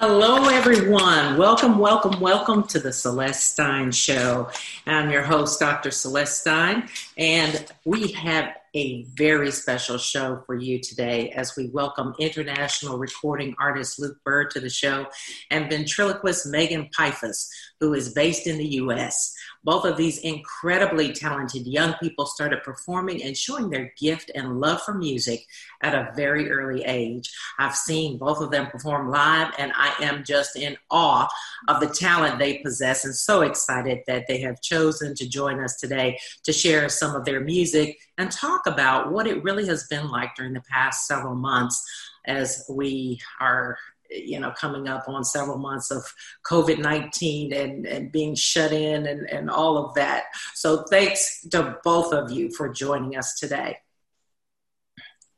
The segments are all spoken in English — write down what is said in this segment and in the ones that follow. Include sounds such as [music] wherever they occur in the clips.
Hello, everyone. Welcome, welcome, welcome to the Celeste Stein Show. I'm your host, Dr. Celeste Stein, and we have a very special show for you today as we welcome international recording artist Luke Burr to the show and ventriloquist Megan Piphus, who is based in the U.S. Both of these incredibly talented young people started performing and showing their gift and love for music at a very early age. I've seen both of them perform live, and I am just in awe of the talent they possess and so excited that they have chosen to join us today to share some of their music and talk about what it really has been like during the past several months as we are you know coming up on several months of covid-19 and, and being shut in and, and all of that. So thanks to both of you for joining us today.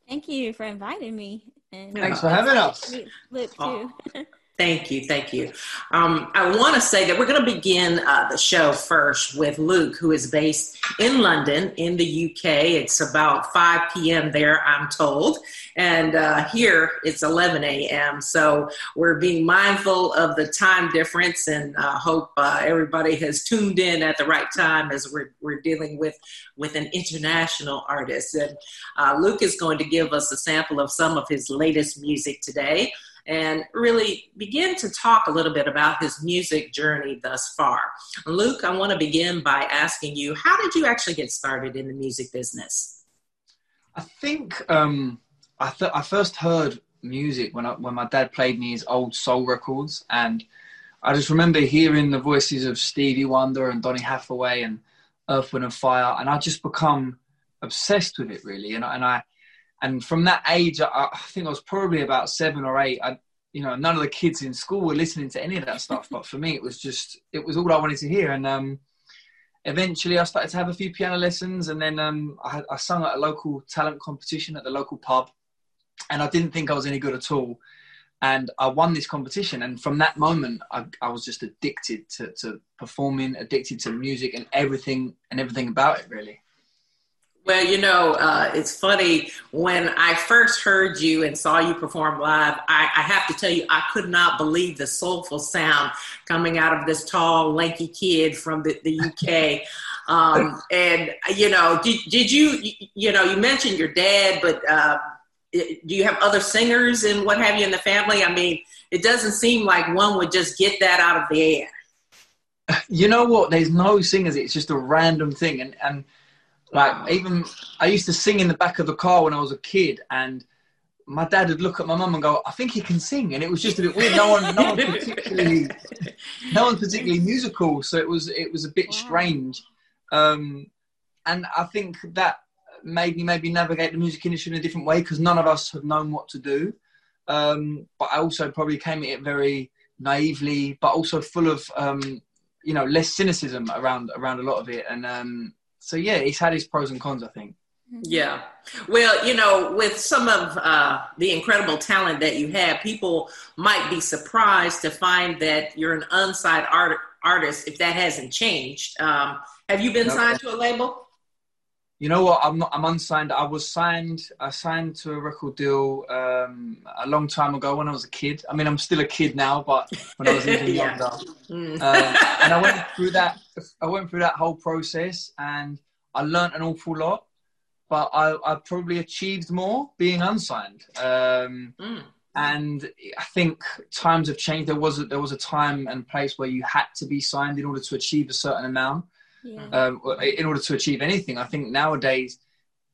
Thank you for inviting me. And thanks for having us. Luke too. [laughs] Thank you, thank you. Um, I want to say that we're going to begin uh, the show first with Luke, who is based in London, in the UK. It's about 5 p.m. there, I'm told, and uh, here it's 11 a.m. So we're being mindful of the time difference, and uh, hope uh, everybody has tuned in at the right time as we're we're dealing with with an international artist. And uh, Luke is going to give us a sample of some of his latest music today and really begin to talk a little bit about his music journey thus far. Luke, I want to begin by asking you how did you actually get started in the music business? I think um, I, th- I first heard music when, I, when my dad played me his old soul records, and I just remember hearing the voices of Stevie Wonder and Donny Hathaway and Earth, Wind and Fire, and I just become obsessed with it really. And, and I and from that age, I, I, think I was probably about seven or eight. I, you know, none of the kids in school were listening to any of that stuff, but for me, it was just it was all I wanted to hear. And um, eventually, I started to have a few piano lessons, and then um, I, I sung at a local talent competition at the local pub, and I didn't think I was any good at all. And I won this competition, and from that moment, I, I was just addicted to, to performing, addicted to music, and everything and everything about it, really. Well, you know, uh, it's funny. When I first heard you and saw you perform live, I, I, have to tell you, I could not believe the soulful sound coming out of this tall, lanky kid from the, the UK. [laughs] Um, and, you know, did, did you, you know, you mentioned your dad, but uh, do you have other singers and what have you in the family? I mean, it doesn't seem like one would just get that out of the air. You know what? There's no singers. It's just a random thing. And, and, like even I used to sing in the back of the car when I was a kid, and my dad would look at my mum and go, "I think he can sing," and it was just a bit weird. No one, no one particularly, [laughs] no one particularly musical, so it was it was a bit strange. Um, and I think that made me maybe navigate the music industry in a different way because none of us have known what to do. Um, but I also probably came at it very naively, but also full of um, you know less cynicism around around a lot of it, and um, so yeah, he's had his pros and cons, I think. Yeah. Well, you know, with some of uh, the incredible talent that you have, people might be surprised to find that you're an unsigned art- artist if that hasn't changed. Um, have you been signed to a label? You know what? I'm not. I'm unsigned. I was signed. I signed to a record deal um, a long time ago when I was a kid. I mean, I'm still a kid now, but when I was even [laughs] yeah. younger, mm. uh, and I went through that. I went through that whole process, and I learned an awful lot. But I, I probably achieved more being unsigned. Um, mm. And I think times have changed. There was a, there was a time and place where you had to be signed in order to achieve a certain amount yeah. um, in order to achieve anything. I think nowadays,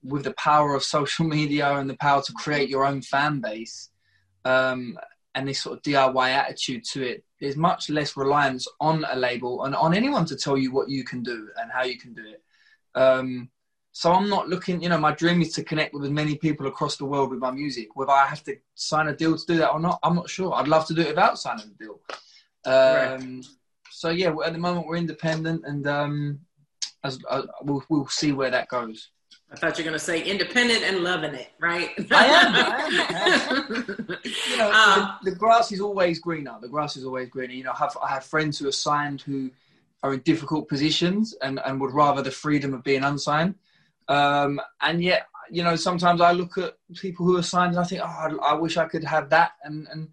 with the power of social [laughs] media and the power to create your own fan base um, and this sort of DIY attitude to it, there's much less reliance on a label and on anyone to tell you what you can do and how you can do it. Um, so I'm not looking, you know, my dream is to connect with as many people across the world with my music. Whether I have to sign a deal to do that or not, I'm not sure. I'd love to do it without signing a deal. Um, right so yeah, at the moment we're independent, and um, as, uh, we'll we'll see where that goes. I thought you were going to say independent and loving it, right? I am. I am, [laughs] you know, um, the, the, grass is always greener. The grass is always greener. You know, I have, I have friends who are signed who are in difficult positions and, and would rather the freedom of being unsigned. Um, and yet, you know, sometimes I look at people who are signed and I think, oh, I, I wish I could have that. And, and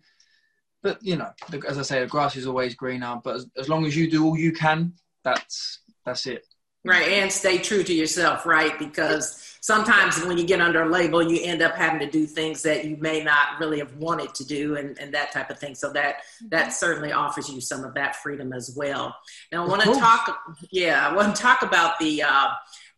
but you know, as I say, the grass is always greener. But as, as long as you do all you can, that's that's it. Right, and stay true to yourself, right? Because sometimes when you get under a label, you end up having to do things that you may not really have wanted to do, and, and that type of thing. So that that mm-hmm. certainly offers you some of that freedom as well. Now, I want to talk, yeah, I want to talk about the uh,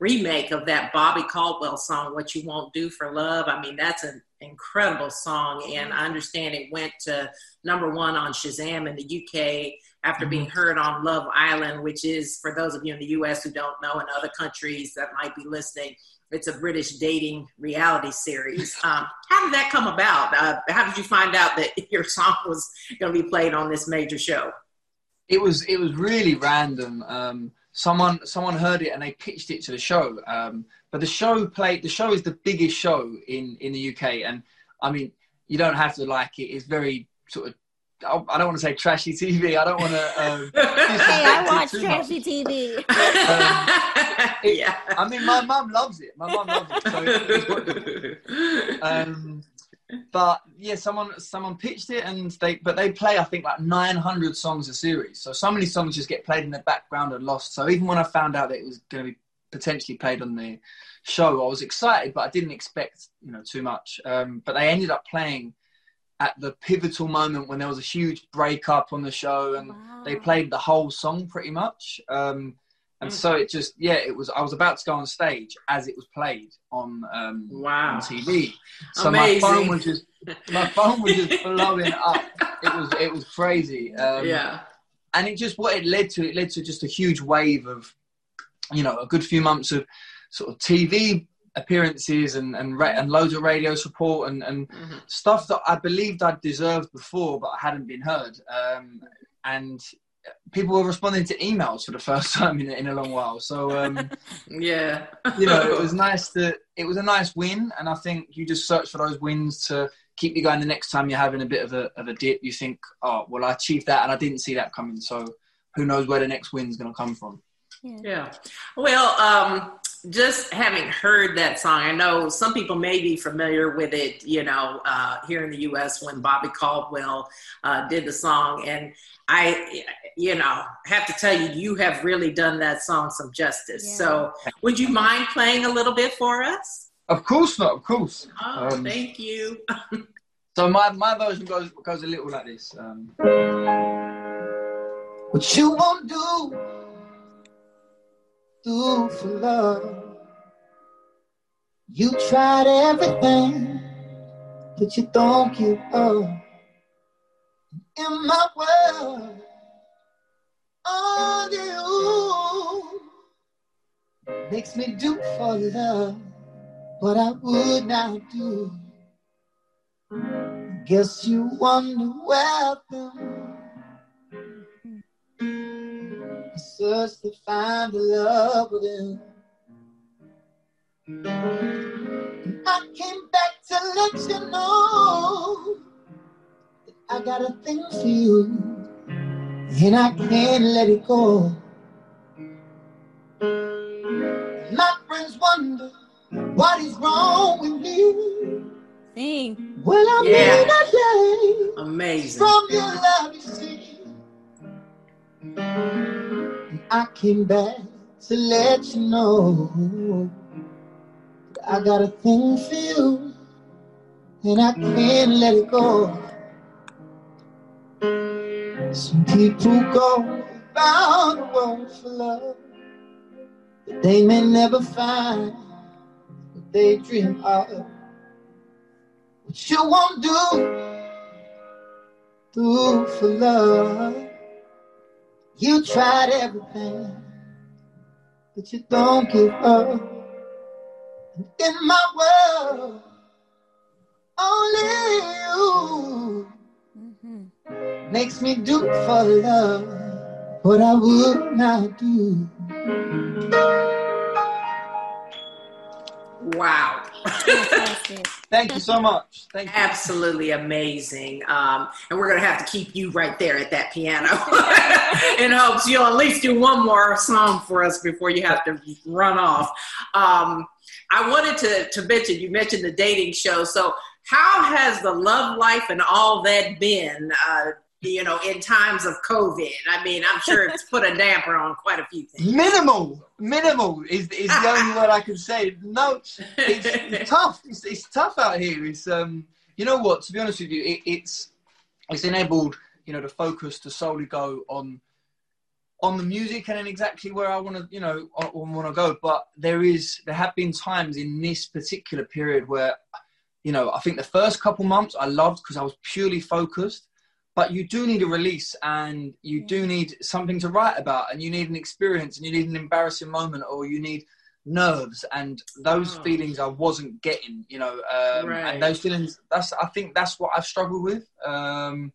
remake of that Bobby Caldwell song, "What You Won't Do for Love." I mean, that's an incredible song, and I understand it went to number one on Shazam in the UK after being mm-hmm. heard on Love Island, which is, for those of you in the US who don't know, in other countries that might be listening, it's a British dating reality series. [laughs] Um, how did that come about? Uh, how did you find out that [laughs] your song was going to be played on this major show? It was it was really random. Um, someone someone heard it and they pitched it to the show. Um, but the show played. The show is the biggest show in in the UK, and I mean, you don't have to like it. It's very sort of I don't want to say trashy TV. I don't want to. Um, [laughs] hey, I watch trashy much. TV. Um, [laughs] it, yeah. I mean, my mum loves it. My mum loves it. So it, [laughs] um, but yeah, someone someone pitched it, and they but they play I think like 900 songs a series. So so many songs just get played in the background and lost. So even when I found out that it was going to be potentially played on the show, I was excited, but I didn't expect you know too much. Um, but they ended up playing at the pivotal moment when there was a huge breakup on the show and wow. they played the whole song pretty much um, and mm. so it just yeah it was i was about to go on stage as it was played on um, wow. on tv so Amazing. my phone was just my phone was just [laughs] blowing up it was it was crazy um, yeah and it just what it led to it led to just a huge wave of you know a good few months of sort of tv appearances and and, ra- and loads of radio support and, and mm-hmm. stuff that I believed I'd deserved before, but I hadn't been heard. Um, and people were responding to emails for the first [laughs] time in, in a long while. So um, [laughs] yeah, you know, it was [laughs] nice to. It was a nice win, and I think you just search for those wins to keep you going. The next time you're having a bit of a of a dip, you think, oh, well, I achieved that, and I didn't see that coming. So who knows where the next win's going to come from? Yeah. yeah. Well, um, just having heard that song, I know some people may be familiar with it, you know, uh, here in the U.S. when Bobby Caldwell uh, did the song. And I, you know, have to tell you, you have really done that song some justice. Yeah. So would you mind playing a little bit for us? Of course not, of course. Oh, um, thank you. [laughs] so my, my version goes, goes a little like this. Um, what you won't do do for love. You tried everything, but you don't give up. In my world, all you makes me do for love what I would not do. Guess you wonder welcome search to find the love within. And I came back to let you know that I got a thing for you, and I can't let it go. My friends wonder what is wrong with me. Sing. Well, I'm yeah. a day. Amazing. From your love, you see. I came back to let you know I got a thing for you and I can't let it go. Some people go around the world for love, but they may never find what they dream of. What you won't do, do for love. You tried everything, but you don't give up. In my world, only you mm-hmm. makes me do for love what I would not do. Wow. Thank you so much. Thank you. Absolutely amazing. Um, and we're going to have to keep you right there at that piano [laughs] in hopes you'll at least do one more song for us before you have to run off. Um, I wanted to, to mention, you mentioned the dating show. So how has the love life and all that been? Uh, you know, in times of COVID. I mean, I'm sure it's put a damper on quite a few things. Minimal, minimal is, is the only word I can say. No, it's, it's [laughs] tough. It's, it's, tough out here. It's um, you know what? To be honest with you, it, it's it's enabled you know the focus to solely go on on the music and then exactly where I want to, you know, want to go. But there is, there have been times in this particular period where, you know, I think the first couple months I loved because I was purely focused but you do need a release and you do need something to write about and you need an experience and you need an embarrassing moment or you need nerves and those oh. feelings I wasn't getting, you know, um, right. and those feelings. That's I think that's what I've struggled with. Um,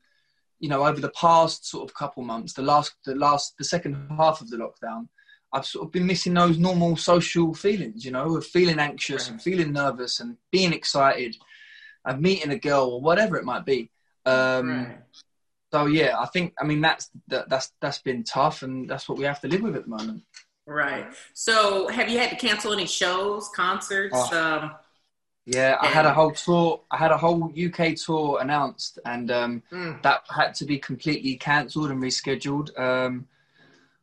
you know, over the past sort of couple months, the last, the last, the second half of the lockdown, I've sort of been missing those normal social feelings. You know, of feeling anxious right. and feeling nervous and being excited, and meeting a girl or whatever it might be. Um, right so yeah, I think I mean that's that, that's that's been tough, and that's what we have to live with at the moment. Right. So, have you had to cancel any shows, concerts? Oh. Um, yeah, I had a whole tour. I had a whole UK tour announced, and um, mm. that had to be completely cancelled and rescheduled, um,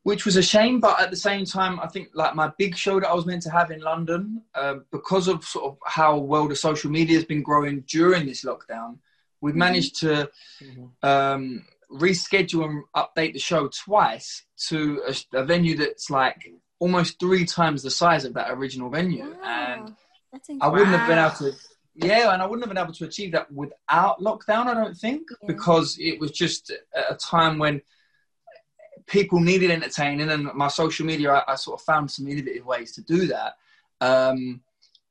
which was a shame. But at the same time, I think like my big show that I was meant to have in London, uh, because of sort of how well the social media has been growing during this lockdown, We've mm-hmm. managed to mm-hmm. um, reschedule and update the show twice to a, a, venue that's like almost three times the size of that original venue. Wow. And I wouldn't have been able to, yeah, and I wouldn't have been able to achieve that without lockdown, I don't think, yeah. because it was just a time when people needed entertaining and my social media, I, I sort of found some innovative ways to do that. Um,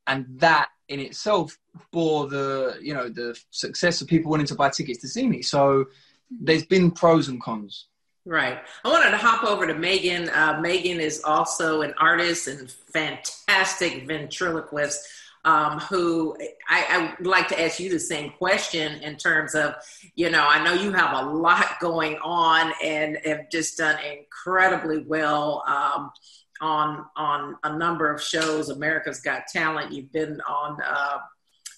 and that in itself bore the you know the success of people wanting to buy tickets to see me. So there's been pros and cons. Right. I wanted to hop over to Megan. Uh, Megan is also an artist and fantastic ventriloquist. Um, who I, I, would like to ask you the same question in terms of, you know, I know you have a lot going on and have just done incredibly well. Um, on on a number of shows. America's Got Talent. You've been on uh,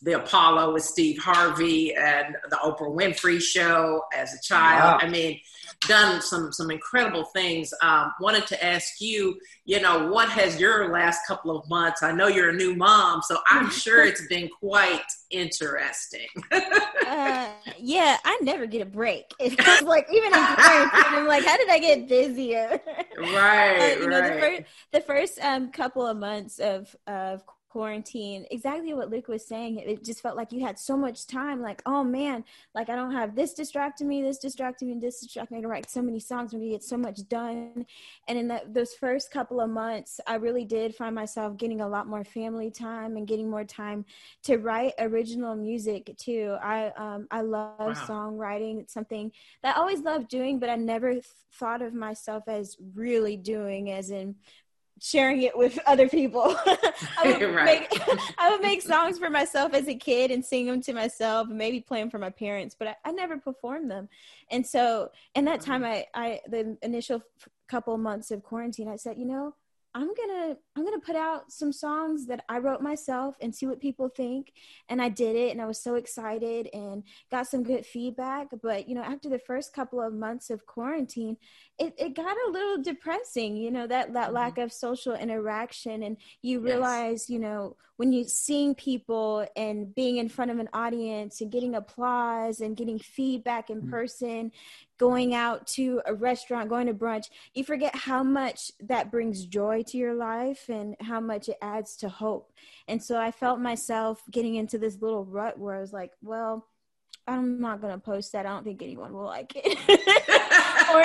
the Apollo with Steve Harvey and the Oprah Winfrey Show as a child. Wow. I mean, done some some incredible things. Um, wanted to ask you, you know, what has your last couple of months? I know you're a new mom, so I'm [laughs] sure it's been quite interesting. [laughs] uh, yeah, I never get a break. [laughs] It's like even in quarantine, I'm like, how did I get busier? Right, uh, you know, the first the first um, couple of months of of quarantine exactly what luke was saying it just felt like you had so much time like oh man like i don't have this distracting me this distracting me and this distracting me. To write so many songs and we get so much done. And in the, those first couple of months i really did find myself getting a lot more family time and getting more time to write original music too. I um, i love wow. songwriting. It's something that i always loved doing but i never th- thought of myself as really doing as in sharing it with other people. [laughs] I, would [laughs] right. make, [laughs] I would make songs for myself as a kid and sing them to myself and maybe play them for my parents, but I, I never performed them. And so in that uh-huh. time, I, I the initial couple months of quarantine, I said, you know, I'm gonna I'm gonna put out some songs that I wrote myself and see what people think. And I did it, and I was so excited and got some good feedback. But you know, after the first couple of months of quarantine, it, it got a little depressing. You know that that mm-hmm. lack of social interaction, and you realize, yes. you know, when you seeing people and being in front of an audience and getting applause and getting feedback in mm-hmm. person, going out to a restaurant, going to brunch, you forget how much that brings joy to your life and how much it adds to hope. And so I felt myself getting into this little rut where I was like, well, I'm not going to post that. I don't think anyone will like it. [laughs] or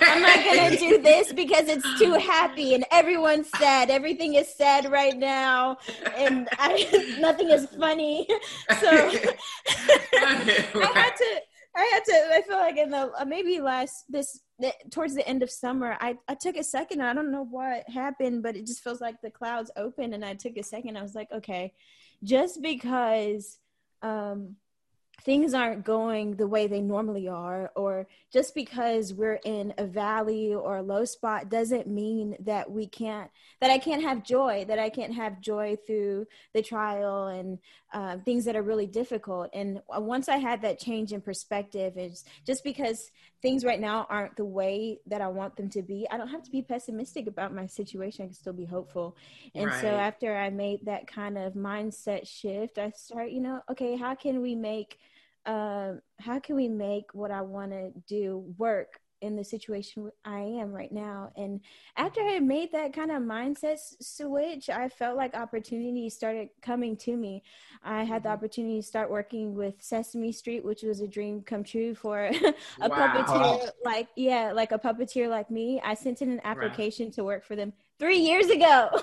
I'm not going to do this because it's too happy and everyone's sad. Everything is sad right now and I, [laughs] nothing is funny. [laughs] So I had to I had to. I feel like in the uh, maybe last this towards the end of summer, I I took a second. I don't know what happened, but it just feels like the clouds opened, and I took a second. I was like, okay, just because um things aren't going the way they normally are or just because we're in a valley or a low spot doesn't mean that we can't that i can't have joy that i can't have joy through the trial and uh, things that are really difficult. And once i had that change in perspective is just because things right now aren't the way that i want them to be i don't have to be pessimistic about my situation. I can still be hopeful. And right. so after i made that kind of mindset shift i start you know okay how can we make um, how can we make what I want to do work in the situation I am right now. And after I made that kind of mindset switch, I felt like opportunities started coming to me. I had the mm-hmm. opportunity to start working with Sesame Street, which was a dream come true for [laughs] a wow. puppeteer [laughs] like yeah, like a puppeteer like me. I sent in an application right. to work for them three years ago. [laughs]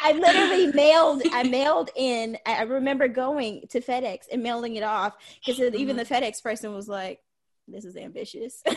I literally mailed. I mailed in. I remember going to FedEx and mailing it off because even the FedEx person was like, "This is ambitious." [laughs] and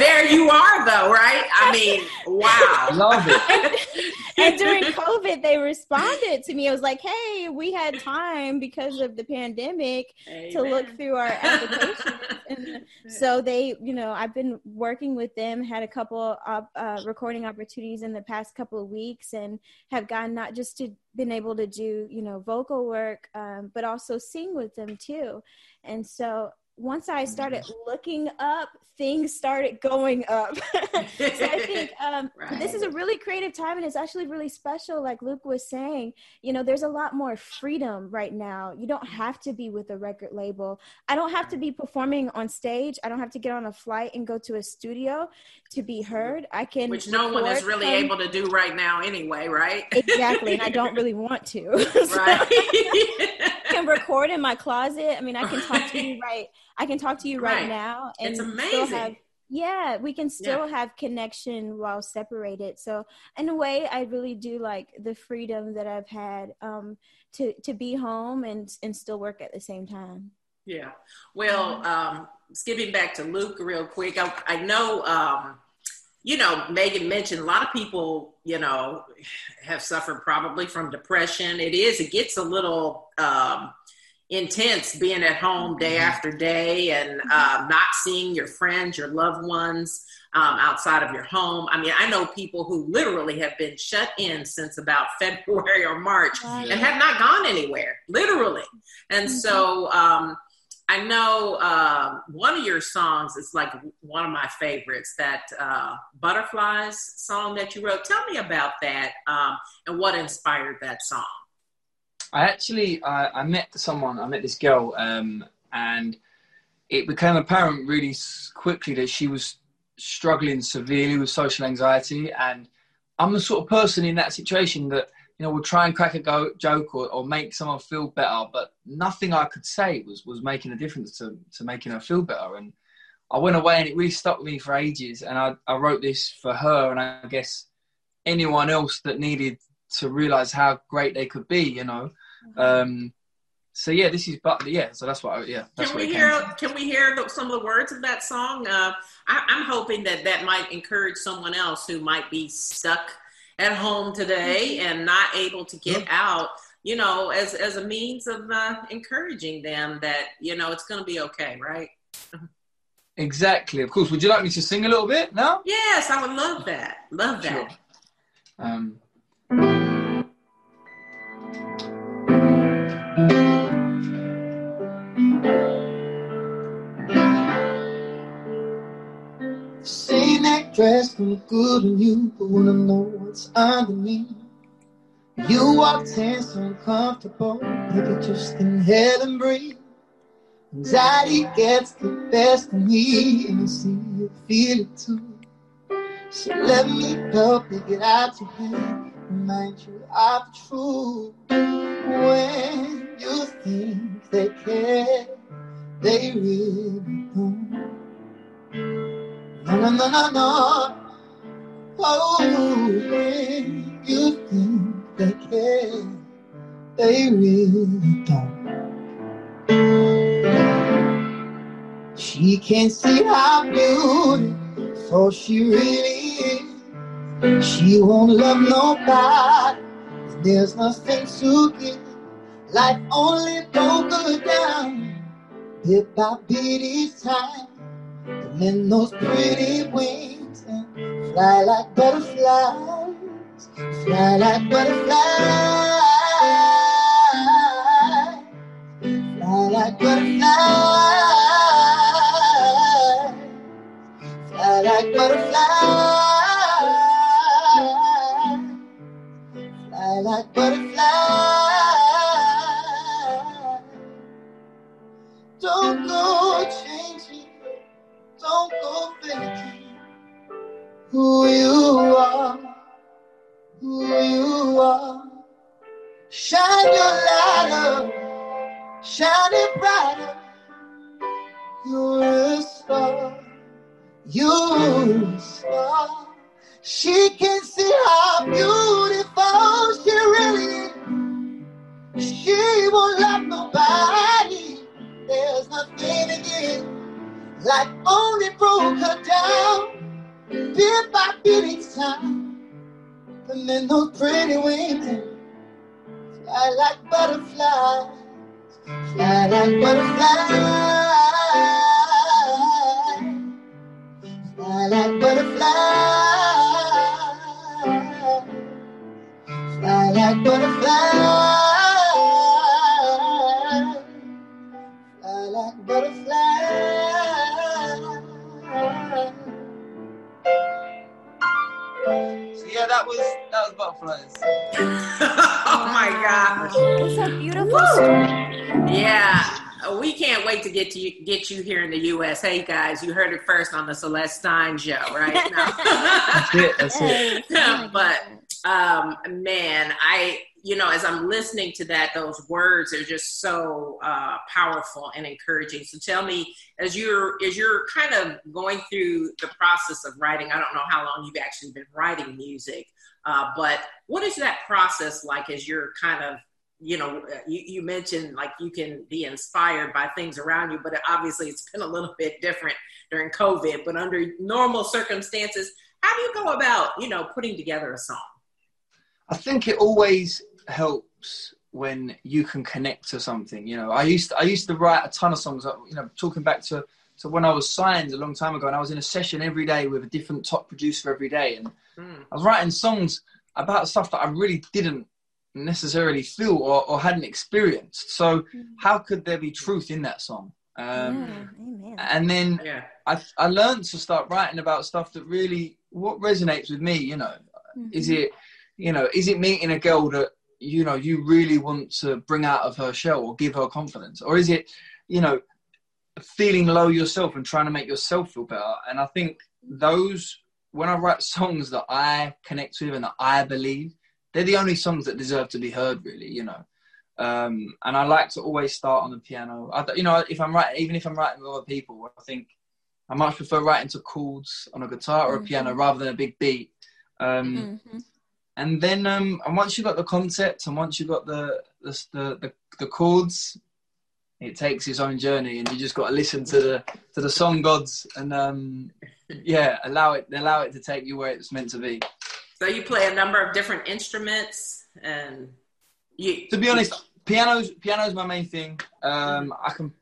there you are, though, right? I mean, wow. Love it. [laughs] and during [laughs] COVID, they responded to me. It was like, hey, we had time because of the pandemic Amen. to look through our applications. and [laughs] so they, you know, I've been working with them, had a couple of uh, recording opportunities in the past couple of weeks, and have gotten not just to been able to do, you know, vocal work, um, but also sing with them too. And so once I mm-hmm. started looking up, things started going up. [laughs] so I think [laughs] um, right. this is a really creative time and it's actually really special. Like Luke was saying, you know, there's a lot more freedom right now. You don't mm-hmm. have to be with a record label. I don't have to be performing on stage. I don't have to get on a flight and go to a studio to be mm-hmm. heard. I can, which no one is really able to do right now anyway, right? exactly. And I don't really want to. [laughs] right. Record in my closet. I mean, I can talk to you right I can talk to you right, right now. And it's amazing. Have, yeah, we can still yeah. have connection while separated. So in a way, I really do like the freedom that I've had um, to to be home and and still work at the same time. Yeah. Well, um, skipping back to Luke real quick, I, I know. Um, you know, Megan mentioned a lot of people, you know, have suffered probably from depression. It is, it gets a little um, intense being at home day mm-hmm. after day and uh, not seeing your friends, your loved ones um, outside of your home. I mean, I know people who literally have been shut in since about [laughs] February or March and have not gone anywhere, literally. And mm-hmm. so um, I know uh, one of your songs is like one of my favorites, that uh, Butterflies song that you wrote. Tell me about that um, and what inspired that song. I actually I, I met someone. I met this girl, um, and it became apparent really quickly that she was struggling severely with social anxiety. And I'm the sort of person in that situation that you know will try and crack a go, joke or, or make someone feel better, but nothing I could say was was making a difference to to making her feel better. And I went away, and it really stuck with me for ages. And I I wrote this for her, and I guess anyone else that needed to realize how great they could be, you know. Mm-hmm. Um, so yeah, this is but yeah. So that's what I, yeah. That's can we hear? Can we hear some of the words of that song? Uh, I, I'm hoping that that might encourage someone else who might be stuck at home today mm-hmm. and not able to get out. You know, as as a means of uh, encouraging them that you know it's going to be okay, right? Exactly. Of course. Would you like me to sing a little bit now? Yes, I would love that. Love that. Sure. Um, Saying that dress can look good on you, but wanna know what's underneath. You walk tense, and uncomfortable, maybe just inhale and breathe. Anxiety gets the best of me, and I see you feel it too. So let me help you get out your head, remind you of the truth. When you think they care, they really don't. No, no, no, no. Oh, when you think they care, they really don't. She can't see how beautiful so she really is. She won't love nobody. There's nothing to give Life only broke her down, bit by bit each time. And those pretty wings and fly like butterflies, fly like butterflies, fly like butterflies, fly like butterflies. like butterflies. Don't go don't who you are, who you are. Shine your light up, shine it brighter. You're a star, you're a star. She can see how beautiful she really is. She won't love nobody. There's nothing again. Like only broke her mm. down, bit by bit each time. And then those pretty women fly like butterflies, fly like butterflies. Fly like butterflies. Fly like butterfly. That was that was butterflies. [laughs] oh my gosh. It's a beautiful story. Yeah. We can't wait to get to you, get you here in the U.S. Hey guys, you heard it first on the Celeste Stein show, right? [laughs] No. that's it. That's it. [laughs] But um, man, I you know as I'm listening to that, those words are just so uh, powerful and encouraging. So tell me, as you're as you're kind of going through the process of writing, I don't know how long you've actually been writing music, uh, but what is that process like as you're kind of you know, you, you mentioned like you can be inspired by things around you, but obviously it's been a little bit different during COVID. But under normal circumstances, how do you go about, you know, putting together a song? I think it always helps when you can connect to something. You know, I used to, I used to write a ton of songs. You know, talking back to to when I was signed a long time ago, and I was in a session every day with a different top producer every day, and mm. I was writing songs about stuff that I really didn't necessarily feel or, or hadn't experienced. So, mm. how could there be truth in that song? Um, yeah, and then yeah. I I learned to start writing about stuff that really what resonates with me. You know, mm-hmm. is it you know, is it meeting a girl that you know you really want to bring out of her shell or give her confidence, or is it, you know, feeling low yourself and trying to make yourself feel better? And I think those when I write songs that I connect with and that I believe, they're the only songs that deserve to be heard. Really, you know. Um, and I like to always start on the piano. I, you know, if I'm writing, even if I'm writing with other people, I think I much prefer writing to chords on a guitar or a mm-hmm. piano rather than a big beat. Um, mm-hmm and then um, and once you've got the concept and once you've got the the, the the chords it takes its own journey and you just got to listen to the to the song gods and um, yeah allow it allow it to take you where it's meant to be. So you play a number of different instruments and you to be honest piano's piano's my main thing. Um, i can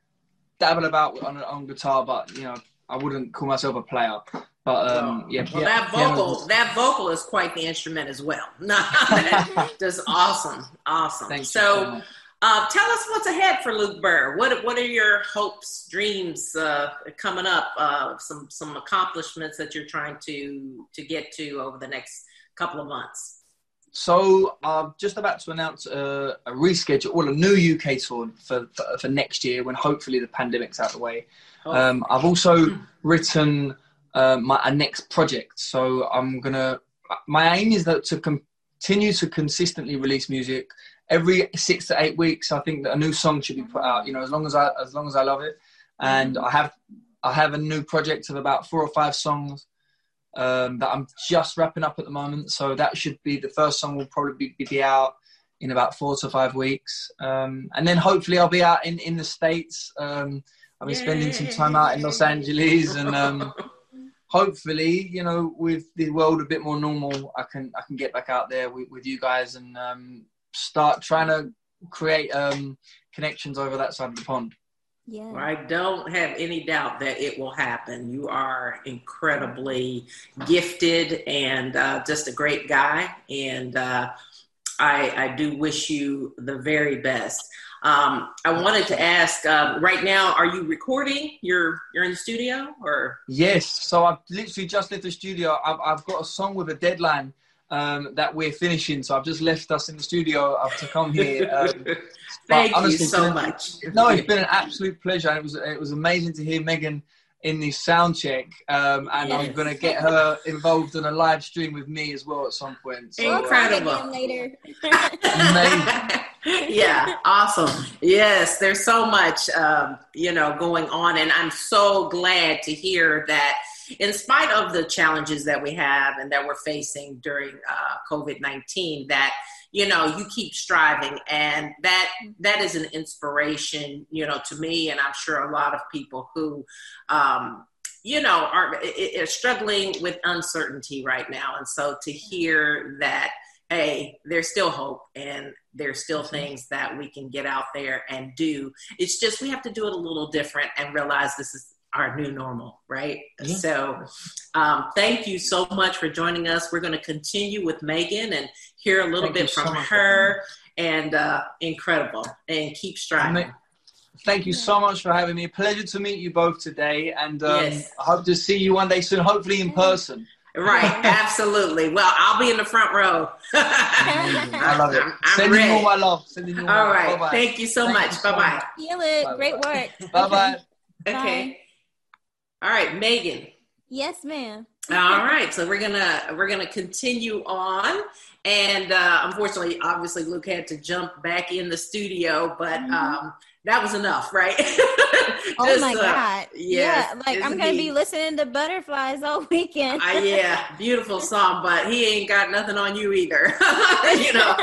dabble about on on guitar but you know i wouldn't call myself a player but um, yeah, well, that vocal that vocal is quite the instrument as well. [laughs] [laughs] just awesome, awesome. Thank so, uh, tell us what's ahead for Luke Burr. What what are your hopes, dreams uh, coming up? Uh, some some accomplishments that you're trying to to get to over the next couple of months. So I'm just about to announce a, a reschedule, well, a new UK tour for, for, for next year when hopefully the pandemic's out of the way. Oh. Um, I've also [clears throat] written uh, my next project. So I'm gonna. My aim is that to continue to consistently release music every six to eight weeks. I think that a new song should be put out. You know, as long as I as long as I love it, and I have I have a new project of about four or five songs um, that I'm just wrapping up at the moment. So that should be the first song will probably be, be out in about four to five weeks, um, and then hopefully I'll be out in in the states. Um, I'll be spending some time out in Los Angeles and um, [laughs] hopefully, you know, with the world a bit more normal, I can I can get back out there with, with you guys and um, start trying to create um, connections over that side of the pond. Yeah. I don't have any doubt that it will happen. You are incredibly gifted and uh, just a great guy. And uh, I, I, do wish you the very best. Um, I wanted to ask um, right now, are you recording? You're, you're in the studio or? Yes. So I've literally just left the studio. I've, I've got a song with a deadline um, that we're finishing. So I've just left us in the studio to come here. [laughs] Um, Thank honestly, you so much. No, it's been an absolute pleasure. It was it was amazing to hear Megan in this sound check, um, and yes. I'm going to get her involved in a live stream with me as well at some point. So, Incredible. Later. amazing. [laughs] yeah, [laughs] awesome. Yes, there's so much um, you know going on, and I'm so glad to hear that in spite of the challenges that we have and that we're facing during uh, COVID 19, that you know you keep striving and that that is an inspiration you know to me and i'm sure a lot of people who um, you know are, are struggling with uncertainty right now and so to hear that hey there's still hope and there's still things that we can get out there and do it's just we have to do it a little different and realize this is our new normal, right? Yeah. So, um, thank you so much for joining us. We're going to continue with Megan and hear a little thank bit from so her. And uh, incredible, and keep striving. Thank you so much for having me. Pleasure to meet you both today, and um, yes. I hope to see you one day soon, hopefully in person. Right, [laughs] absolutely. Well, I'll be in the front row. I love it. I'm, I'm Sending ready. you my love. Sending you all, all right. Bye-bye. Thank you so Thank much. Bye bye. Feel it. Bye-bye. Great work. [laughs] Bye bye. Okay. All right, Megan. Yes, ma'am. All [laughs] right, so we're gonna we're gonna continue on, and uh, unfortunately, obviously, Luke had to jump back in the studio, but mm-hmm. um, that was enough, right? [laughs] oh my uh, god! Yes, yeah, like I'm gonna be listening to Butterflies all [laughs] weekend. uh, yeah, beautiful song, but he ain't got nothing on you either. [laughs] you know,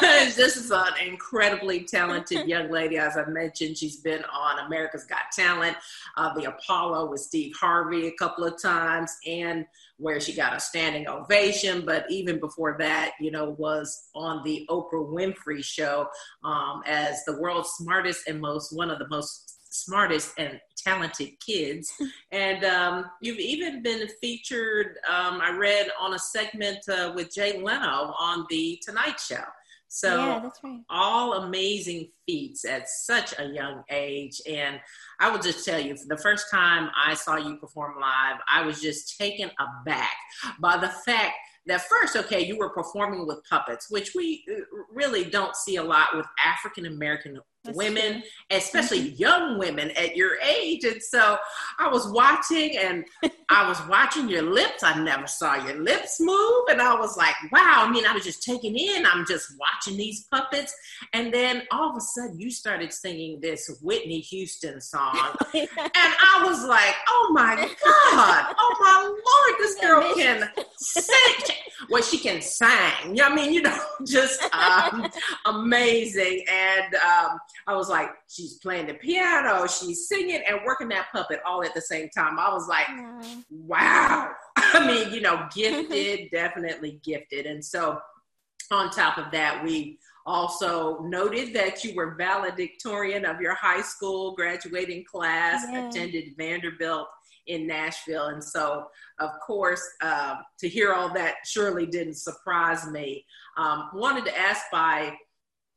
this is an incredibly talented young lady. As I mentioned, she's been on America's Got Talent, uh, the Apollo with Steve Harvey a couple of times, and where she got a standing ovation. But even before that, you know, was on the Oprah Winfrey show um, as the world's smartest and most one of the most smartest and talented kids. [laughs] and um, you've even been featured, um, I read, on a segment uh, with Jay Leno on The Tonight Show. So, yeah, right. all amazing feats at such a young age. And I will just tell you, the first time I saw you perform live, I was just taken aback by the fact that first, okay, you were performing with puppets, which we uh, really don't see a lot with African American women, true. especially mm-hmm. young women at your age. And so I was watching and [laughs] I was watching your lips. I never saw your lips move. And I was like, wow. I mean, I was just taking in, I'm just watching these puppets. And then all of a sudden you started singing this Whitney Houston song. [laughs] and I was like, oh my God. Oh my Lord, this [laughs] girl can sing. Well, she can sing. I mean, you know, [laughs] just um, amazing. And um, I was like, she's playing the piano, she's singing and working that puppet all at the same time. I was like, wow. [laughs] I mean, you know, gifted, [laughs] definitely gifted. And so, on top of that, we also noted that you were valedictorian of your high school graduating class, yeah. attended Vanderbilt in Nashville. And so, of course, uh, to hear all that surely didn't surprise me. Um, wanted to ask by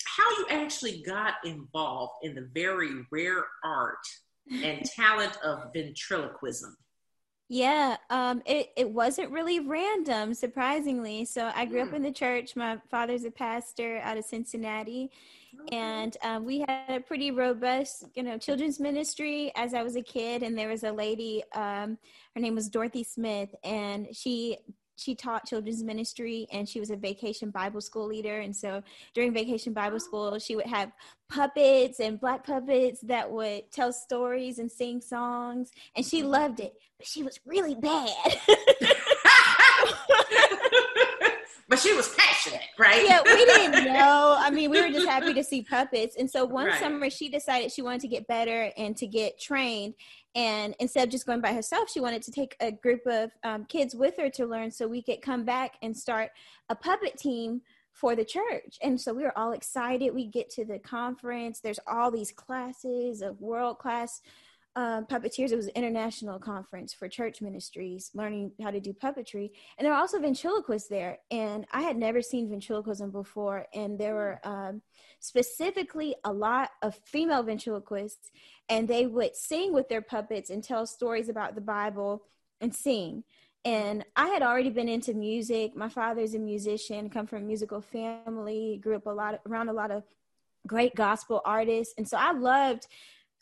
how you actually got involved in the very rare art and [laughs] talent of ventriloquism. Yeah, um, it, it wasn't really random, surprisingly. So I grew mm. up hmm. in the church. My father's a pastor out of Cincinnati. And um, we had a pretty robust, you know, children's ministry as I was a kid. And there was a lady, um, her name was Dorothy Smith, and she she taught children's ministry and she was a vacation Bible school leader. And so during vacation Bible school, she would have puppets and black puppets that would tell stories and sing songs. And she loved it, but she was really bad. [laughs] but she was passionate, right? Yeah, we didn't [laughs] know. I mean, we were just happy to see puppets. And so one right. summer, she decided she wanted to get better and to get trained. And instead of just going by herself, she wanted to take a group of um, kids with her to learn so we could come back and start a puppet team for the church. And so we were all excited. We get to the conference. There's all these classes of world class um, puppeteers. It was an international conference for church ministries, learning how to do puppetry. And there were also ventriloquists there. And I had never seen ventriloquism before. And there were um, specifically a lot of female ventriloquists, and they would sing with their puppets and tell stories about the Bible and sing. And I had already been into music. My father's a musician, come from a musical family, grew up a lot around a lot of great gospel artists. And so I loved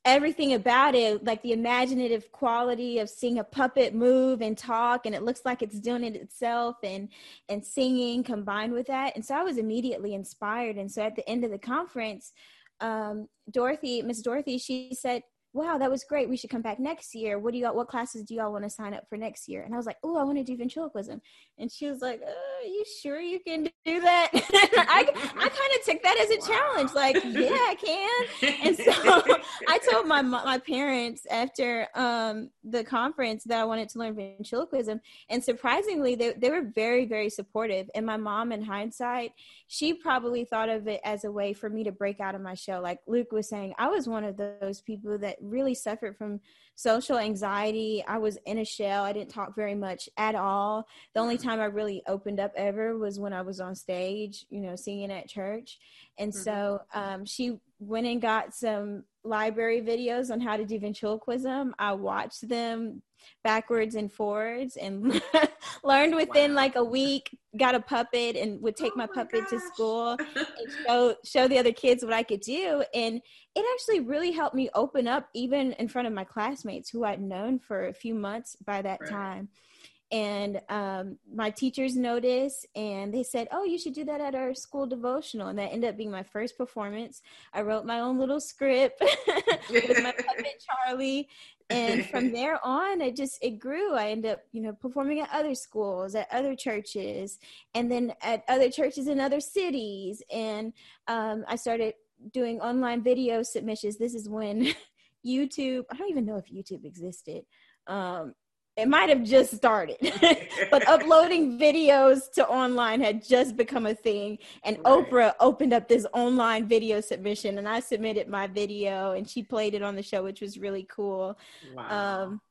everything about it like the imaginative quality of seeing a puppet move and talk and it looks like it's doing it itself and and singing combined with that. And so i was immediately inspired. And so at the end of the conference um, dorothy miss dorothy she said wow, that was great. We should come back next year. What do you got? What classes do y'all want to sign up for next year? And I was like, oh, I want to do ventriloquism. And she was like, uh, are you sure you can do that? [laughs] I, I kind of took that as a wow. challenge. Like, yeah, I can. And so [laughs] I told my, my parents after um, the conference that I wanted to learn ventriloquism. And surprisingly, they, they were very, very supportive. And my mom, in hindsight, she probably thought of it as a way for me to break out of my shell. Like Luke was saying, I was one of those people that really suffered from social anxiety. I was in a shell. I didn't talk very much at all. The only mm-hmm. time I really opened up ever was when I was on stage, you know, singing at church. And mm-hmm. so um, she went and got some library videos on how to do ventriloquism. I watched them backwards and forwards and [laughs] learned within wow. like a week got a puppet and would take oh my, my, puppet gosh. to school and [laughs] show show the other kids what I could do and it actually really helped me open up even in front of my classmates who I'd known for a few months by that right. time and um, my teachers noticed and they said oh you should do that at our school devotional and that ended up being my first performance i wrote my own little script [laughs] with my puppet charlie and from [laughs] there on it just it grew. I ended up you know performing at other schools at other churches and then at other churches in other cities. And um, i started doing online video submissions. This is when [laughs] youtube i don't even know if youtube existed um, it might have just started [laughs] but uploading [laughs] videos to online had just become a thing and right. oprah opened up this online video submission and i submitted my video and she played it on the show which was really cool wow. um,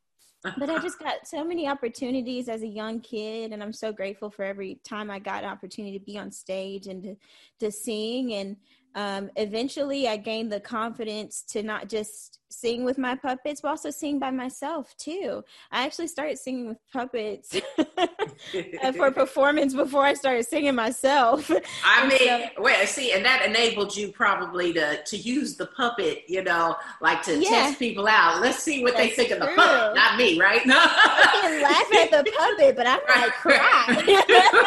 but i just got so many opportunities as a young kid and i'm so grateful for every time i got an opportunity to be on stage and to, to sing and um, eventually i gained the confidence to not just sing with my puppets, but also sing by myself too. I actually started singing with puppets [laughs] for [laughs] performance before I started singing myself. I mean, so, wait, see, and that enabled you probably to to use the puppet, you know, like to yeah, test people out. Let's see what they think of the puppet, not me, right? No, I can laugh at the puppet, but I'm like [laughs] cry.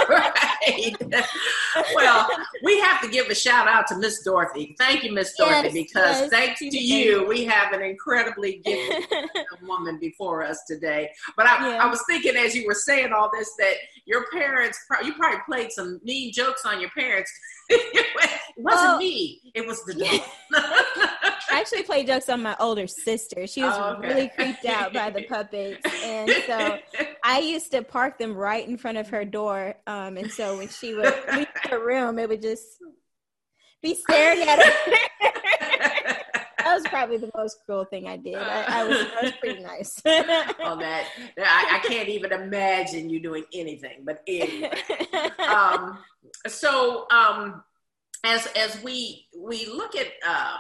right. Well, we have to give a shout out to Miss Dorothy. Thank you, Miss Dorothy, yes, because yes, thanks to you, we have an incredibly gifted [laughs] woman before us today. But I, yeah. I, was thinking as you were saying all this that your parents, you probably played some mean jokes on your parents. [laughs] it wasn't me. It was the dog. I actually played jokes on my older sister. She was oh, okay. really creeped out by the puppets, and so I used to park them right in front of her door. Um, and so when she would leave her room, it would just be staring at her [laughs] that was probably the most cruel thing I did. I, I, was, I was pretty nice. [laughs] well, that I, I, can't even imagine you doing anything. But anyway, um, so um, as as we we look at um,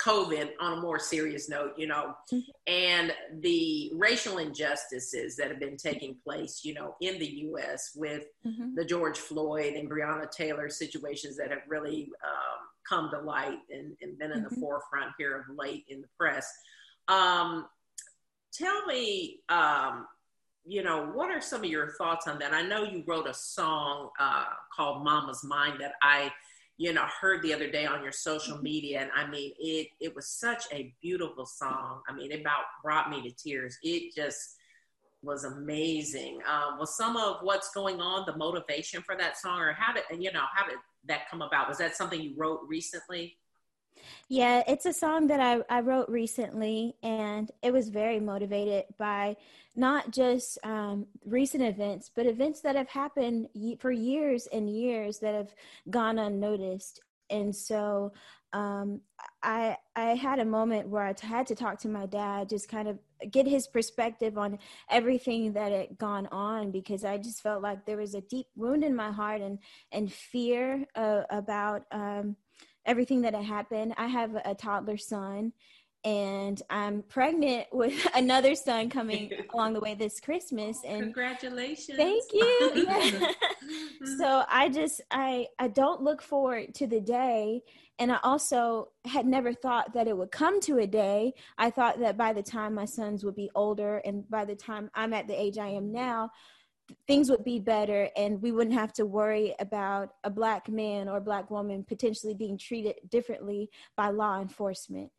COVID on a more serious note, you know, mm-hmm. and the racial injustices that have been taking place, you know, in the U.S. with mm-hmm. the George Floyd and Breonna Taylor situations that have really um, come to light and, and been in mm-hmm. the forefront here of late in the press. Um, tell me, um, you know, what are some of your thoughts on that? I know you wrote a song uh, called Mama's Mind that I, you know, heard the other day on your social mm-hmm. media. And I mean, it, it was such a beautiful song. I mean, it about brought me to tears. It just was amazing. Um, was some of what's going on the motivation for that song or how did, you know, how did that come about? Was that something you wrote recently? Yeah, it's a song that I, I wrote recently, and it was very motivated by not just um, recent events, but events that have happened for years and years that have gone unnoticed. And so um, I I had a moment where I had to talk to my dad, just kind of get his perspective on everything that had gone on, because I just felt like there was a deep wound in my heart and and fear uh, about. Um, everything that had happened. I have a toddler son, and I'm pregnant with [laughs] another son coming [laughs] along the way this Christmas. And congratulations! Thank you. Yeah. [laughs] Mm-hmm. so I just I I don't look forward to the day, and I also had never thought that it would come to a day. I thought that by the time my sons would be older, and by the time I'm at the age I am now, things would be better and we wouldn't have to worry about a black man or black woman potentially being treated differently by law enforcement.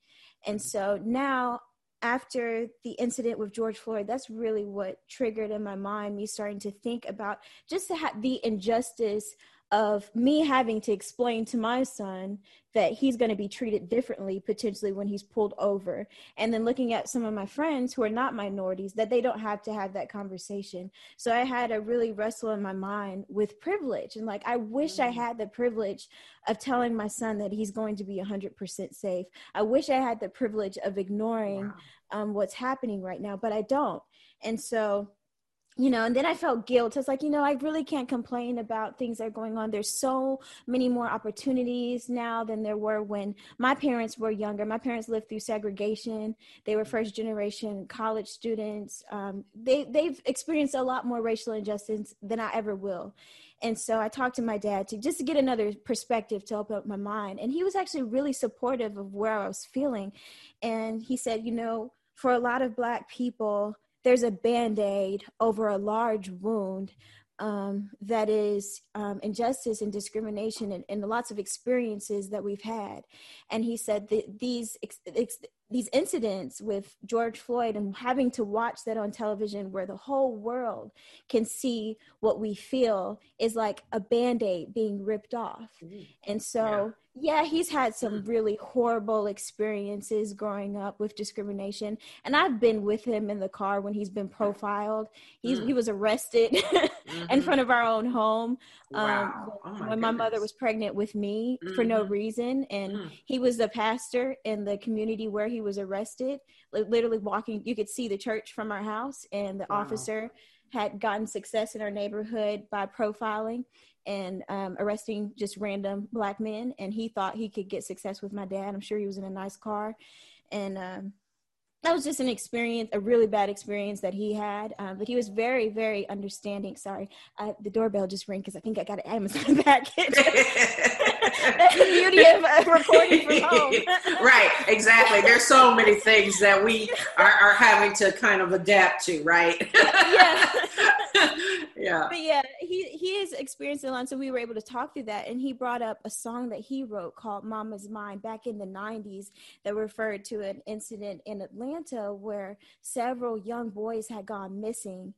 And so now after the incident with George Floyd, that's really what triggered in my mind me starting to think about just the, injustice of me having to explain to my son that he's going to be treated differently potentially when he's pulled over. And then looking at some of my friends who are not minorities that they don't have to have that conversation. So i had a really wrestle in my mind with privilege. And like i wish i mm. had the privilege of telling my son that he's going to be 100% safe. I wish i had the privilege of ignoring wow. um, what's happening right now but i don't. And so you know, and then I felt guilt. I was like, you know, I really can't complain about things that are going on. There's so many more opportunities now than there were when my parents were younger. My parents lived through segregation. They were first generation college students. Um, they they've experienced a lot more racial injustice than I ever will. And so I talked to my dad to just to get another perspective to open up my mind. And he was actually really supportive of where I was feeling. And he said, you know, for a lot of black people, there's a band aid over a large wound um, that is um, injustice and discrimination and, and, lots of experiences that we've had. And he said that these ex- ex- these incidents with George Floyd and having to watch that on television where the whole world can see what we feel is like a band-aid being ripped off. Mm-hmm. And so yeah. Yeah, he's had some really horrible experiences growing up with discrimination. And I've been with him in the car when he's been profiled. He's mm. he was arrested mm-hmm. [laughs] in front of our own home. Wow. Um, oh when my mother was pregnant with me mm-hmm. for no mm-hmm. reason. And mm. he was the pastor in the community where he was arrested, literally walking, you could see the church from our house, and the wow. officer had gotten success in our neighborhood by profiling and um, arresting just random black men. And he thought he could get success with my dad. I'm sure he was in a nice car. And um, that was just an experience, a really bad experience that he had. Um, but he was very, very understanding. Sorry, the doorbell just rang because I think I got an Amazon [laughs] package. That's [laughs] the beauty of uh, recording from home. [laughs] right, exactly. There's so many things that we are, are having to kind of adapt to, right? yeah. Yeah. But yeah, he he has experienced a lot, so we were able to talk through that. And he brought up a song that he wrote called "Mama's Mind" back in the '90s that referred to an incident in Atlanta where several young boys had gone missing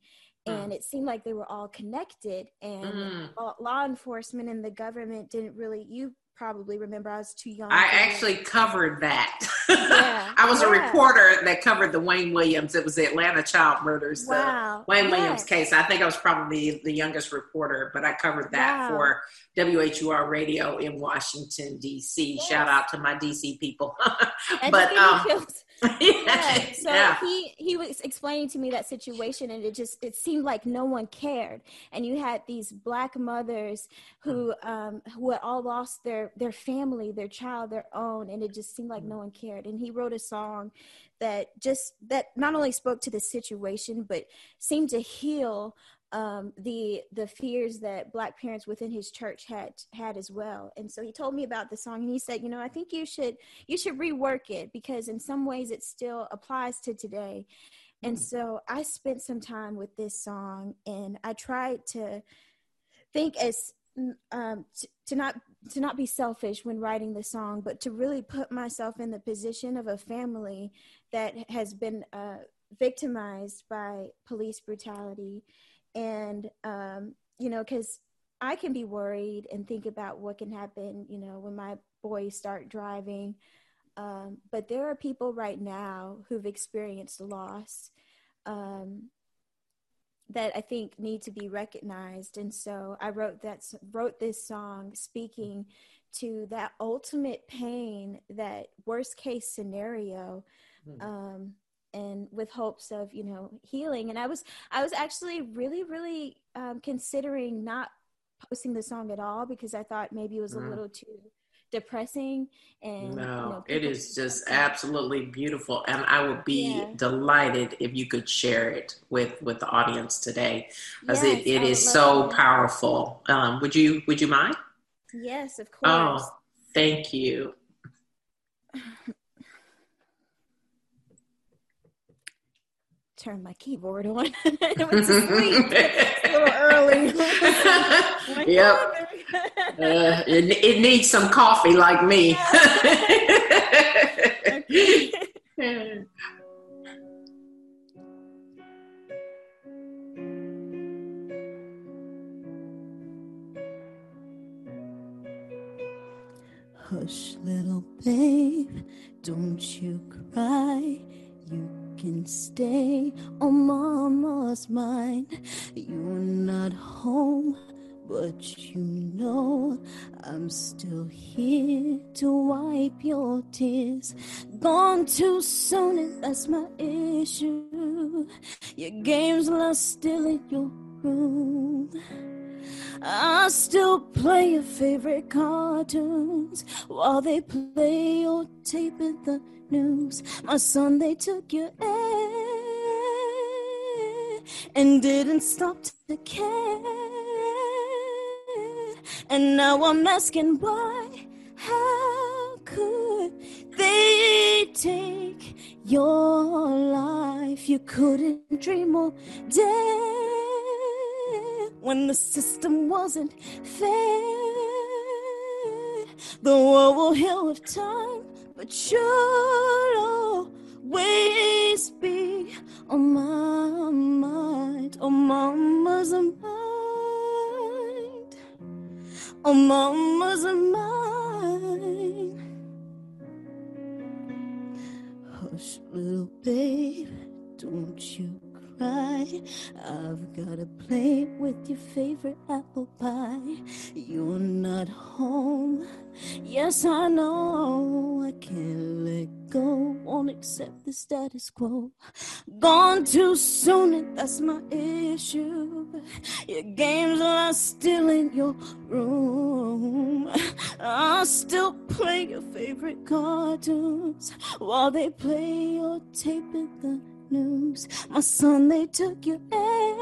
and it seemed like they were all connected and mm. law enforcement and the government didn't really you probably remember I was too young. I actually covered that. Yeah, [laughs] I was yeah. a reporter that covered the Wayne Williams. It was the Atlanta child murders, wow. the Wayne yes. Williams case. I think I was probably the youngest reporter, but I covered that wow. for WHUR radio in Washington D.C. Yes. Shout out to my D.C. people. [laughs] but um, [laughs] yeah. So yeah. he he was explaining to me that situation, and it just it seemed like no one cared. And you had these black mothers who um, who had all lost their their family, their child, their own, and it just seemed like no one cared. And he wrote a song that just that not only spoke to the situation, but seemed to heal um, the the fears that black parents within his church had had as well. And so he told me about the song, and he said, you know, I think you should you should rework it because in some ways it still applies to today. And mm. so I spent some time with this song, and I tried to think as um, to, to not to not be selfish when writing the song, but to really put myself in the position of a family that has been uh, victimized by police brutality and um, you know because i can be worried and think about what can happen you know when my boys start driving. Um, but there are people right now who've experienced loss um, that I think need to be recognized. And so I wrote that wrote this song speaking to that ultimate pain, that worst case scenario. Mm-hmm. Um, and with hopes of you know healing and i was i was actually really really um, considering not posting the song at all because i thought maybe it was mm. a little too depressing and no you know, it is just absolutely beautiful and i would be yeah. delighted if you could share it with with the audience today because yes, it, it is so it. powerful um, would you would you mind yes of course oh thank you turn my keyboard on. [laughs] it was asleep. [laughs] a little early. [laughs] yep. Uh, it, it, needs some coffee like me. Hush, little babe, don't you cry. You can stay on mama's mind. You're not home, but you know I'm still here to wipe your tears. Gone too soon, and that's my issue. Your game's lost still in your room. I still play your favorite cartoons while they play your tape at the news. My son, they took your air and didn't stop to care. And now I'm asking why, how could they take your life? You couldn't dream or dare when the system wasn't fair. The world will heal with time but you'll always be on my mind, on mama's mind, on mama's mind. Hush, little babe, don't you I've got a plate with your favorite apple pie. You're not home. Yes, I know I can't let go. Won't accept the status quo. Gone too soon, and that's my issue. Your games are still in your room. I still play your favorite cartoons while they play your tape at the news. My son, they took your air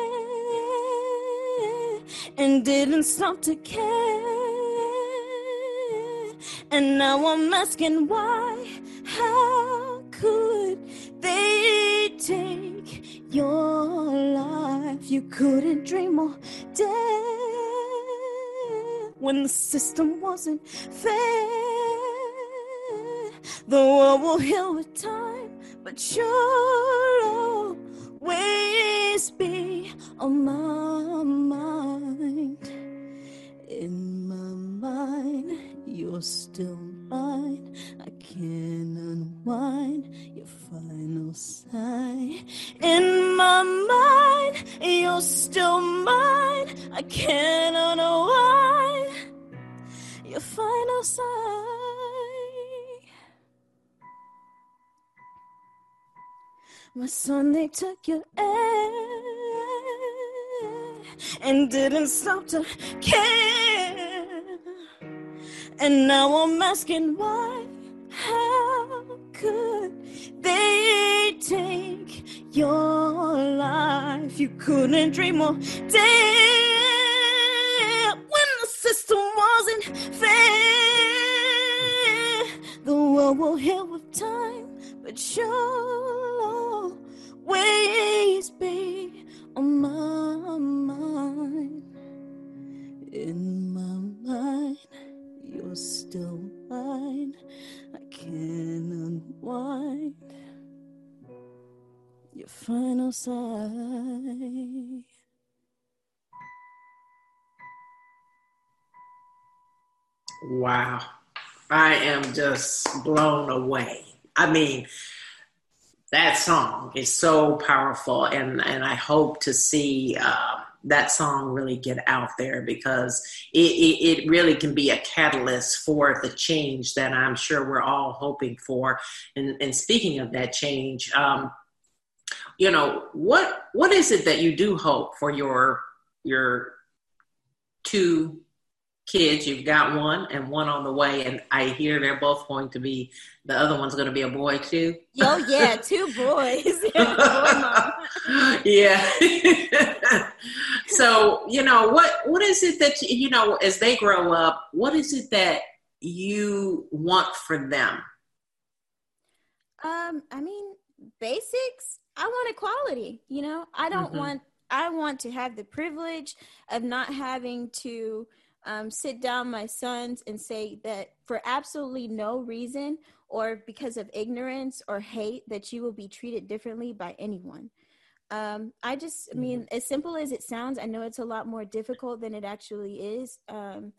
and didn't stop to care. And now I'm asking why, how could they take your life? You couldn't dream or dare when the system wasn't fair. The world will heal with time but you'll always be on my mind. In my mind, you're still mine. I can't unwind your final sigh. In my mind, you're still mine. I can't unwind your final sigh. My son, they took your air and didn't stop to care. And now I'm asking why, how could they take your life? You couldn't dream or dare when the system wasn't fair. The world will heal with time, but you're always be on my mind. In my mind, you're still mine. I can't unwind your final sigh. Wow. I am just blown away. I mean, that song is so powerful, and and I hope to see uh, that song really get out there because it, it, it, really can be a catalyst for the change that I'm sure we're all hoping for. And, and speaking of that change, um, you know what what is it that you do hope for your your two kids. You've got one and one on the way, and I hear they're both going to be. The other one's going to be a boy too. Oh yeah, [laughs] two boys. [laughs] yeah. so you know what? What is it that you know as they grow up? What is it that you want for them? Um, I mean, basics. I want equality. You know, I don't mm-hmm. want. I want to have the privilege of not having to um, sit down my sons and say that for absolutely no reason or because of ignorance or hate that you will be treated differently by anyone um, i just i mean mm-hmm. as simple as it sounds i know it's a lot more difficult than it actually is um,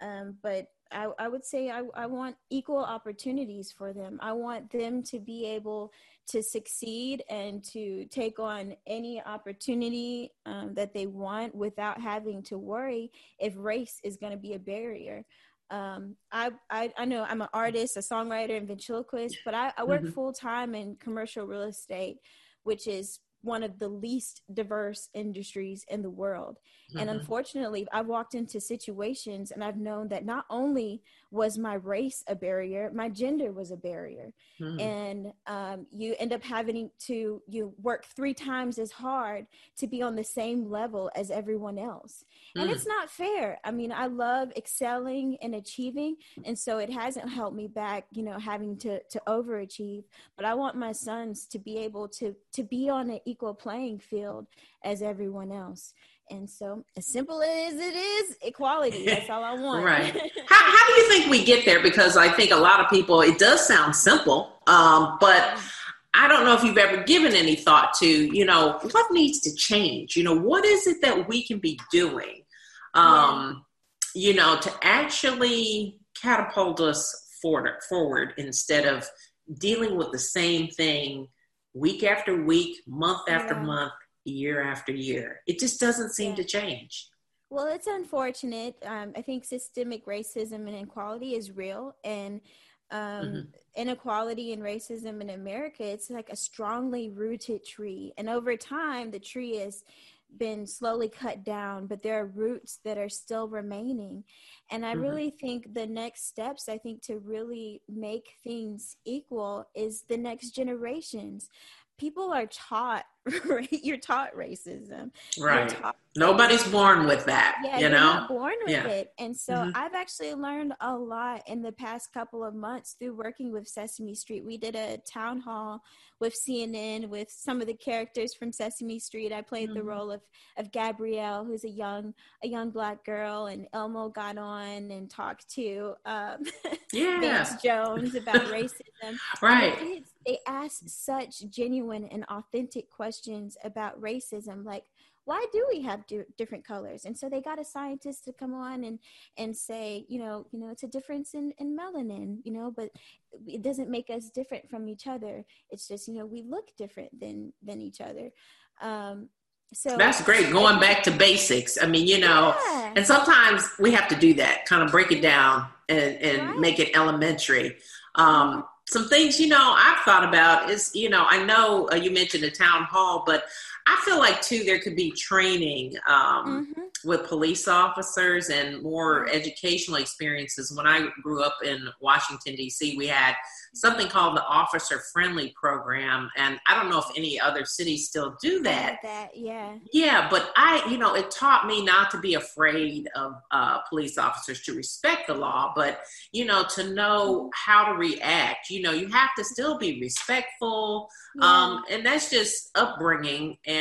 um, but I, I, would say I, I want equal opportunities for them. I want them to be able to succeed and to take on any opportunity um, that they want without having to worry if race is going to be a barrier. Um, I, I, I know I'm an artist, a songwriter, and ventriloquist, but I, I work mm-hmm. full time in commercial real estate, which is one of the least diverse industries in the world. Mm-hmm. And unfortunately, I've walked into situations and I've known that not only was my race a barrier, my gender was a barrier. Mm-hmm. And um, you end up having to you work three times as hard to be on the same level as everyone else. Mm-hmm. And it's mm. not fair. I mean, I love excelling and achieving. And so it hasn't held me back, you know, having to, to overachieve. But I want my sons to be able to, to be on an equal playing field as everyone else. And so, as simple as it is, equality. That's all I want. [laughs] right. How, how do you think we get there? Because I think a lot of people, it does sound simple, um, but I don't know if you've ever given any thought to, you know, what needs to change? You know, what is it that we can be doing, um, yeah. you know, to actually catapult us forward, forward instead of dealing with the same thing week after week, month after yeah. month, year after year. It just doesn't seem yeah. to change. Well, it's unfortunate. Um, I think systemic racism and inequality is real, and um, mm-hmm. inequality and racism in America, it's like a strongly rooted tree. And over time, the tree has been slowly cut down, but there are roots that are still remaining. And I mm-hmm. really think the next steps, I think, to really make things equal is the next generations people are taught [laughs] you're taught racism. Right. taught nobody's born with that yeah, you know? born with yeah. it. And so mm-hmm. i've actually learned a lot in the past couple of months through working with sesame street. We did a town hall with cnn with some of the characters from sesame street. I played mm-hmm. the role of of gabrielle who's a young a young black girl and elmo got on and talked to um [laughs] yeah. Van Jones about [laughs] racism. Right. they asked such genuine and authentic questions about racism like why do we have do- different colors? And so they got a scientist to come on and and say you know you know it's a difference in in melanin you know but it doesn't make us different from each other. It's just you know we look different than than each other. Um so that's great. Going back to basics i mean you know yeah. and sometimes we have to do that kind of break it down and and right. make it elementary. Um some things you know i've thought about is you know i know uh, you mentioned a town hall but i feel like too there could be training um, mm-hmm. with police officers and more educational experiences. When i grew up in washington d.c we had something called the officer friendly program and i don't know if any other cities still do that. that yeah. Yeah but i you know it taught me not to be afraid of uh, police officers to respect the law but you know to know how to react. You know you have to still be respectful yeah. um, and that's just upbringing and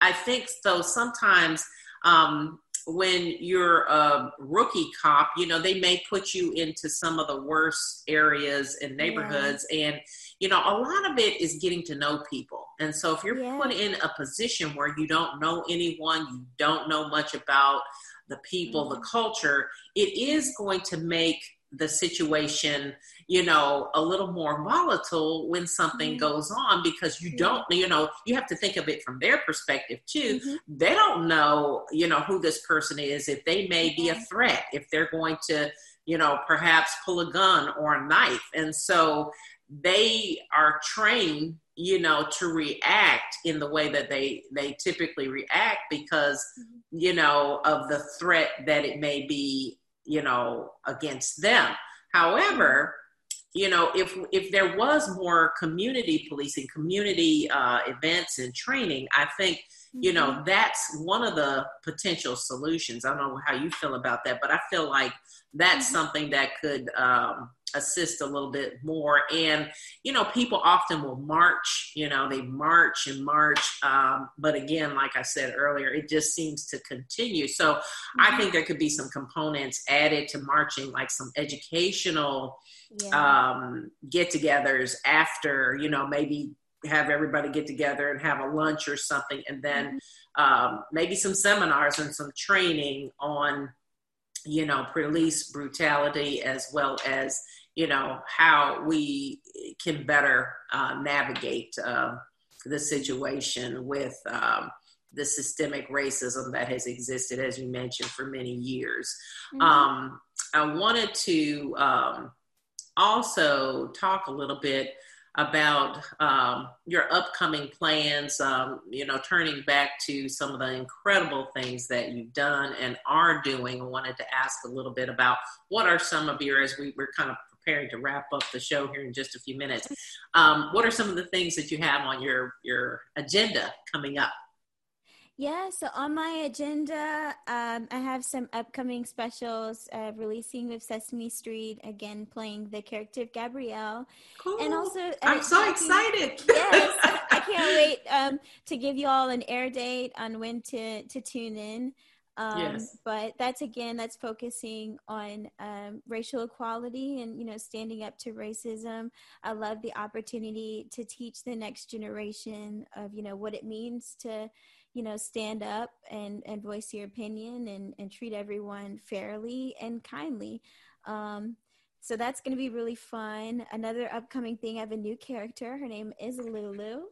i think so sometimes um, when you're a rookie cop, you know, they may put you into some of the worst areas and neighborhoods. Yeah. And, you know, a lot of it is getting to know people. And so if you're yeah. put in a position where you don't know anyone, you don't know much about the people, mm-hmm. the culture, it is going to make the situation, you know, a little more volatile when something mm-hmm. goes on because you don't, you know, you have to think of it from their perspective too. Mm-hmm. They don't know, you know, who this person is, if they may be a threat, if they're going to, you know, perhaps pull a gun or a knife. And so they are trained you know to react in the way that they they typically react because mm-hmm. you know of the threat that it may be you know against them however you know if if there was more community policing community uh, events and training i think you know mm-hmm. that's one of the potential solutions i don't know how you feel about that but i feel like that's mm-hmm. something that could um, assist a little bit more. And, you know, people often will march, you know, they march and march. Um, but again, like I said earlier, it just seems to continue. So mm-hmm. I think there could be some components added to marching, like some educational yeah. um, get togethers after, you know, maybe have everybody get together and have a lunch or something. And then mm-hmm. um, maybe some seminars and some training on you know police brutality as well as you know, how we can better uh, navigate uh, the situation with um, the systemic racism that has existed, as you mentioned, for many years. Mm-hmm. Um, I wanted to um, also talk a little bit about um, your upcoming plans, um, you know, turning back to some of the incredible things that you've done and are doing. I wanted to ask a little bit about what are some of your, as we were kind of preparing to wrap up the show here in just a few minutes. Um, what are some of the things that you have on your your agenda coming up? Yeah, so on my agenda, um, I have some upcoming specials uh, releasing with Sesame Street, again, playing the character of Gabrielle. Cool. And also, uh, I'm so excited. [laughs] yes, I can't wait um, to give you all an air date on when to, to tune in. Um, yes. But that's again, that's focusing on um, racial equality and you know standing up to racism. I love the opportunity to teach the next generation of you know what it means to you know stand up and and voice your opinion and and treat everyone fairly and kindly. Um, so that's going to be really fun. Another upcoming thing, I have a new character. Her name is Lulu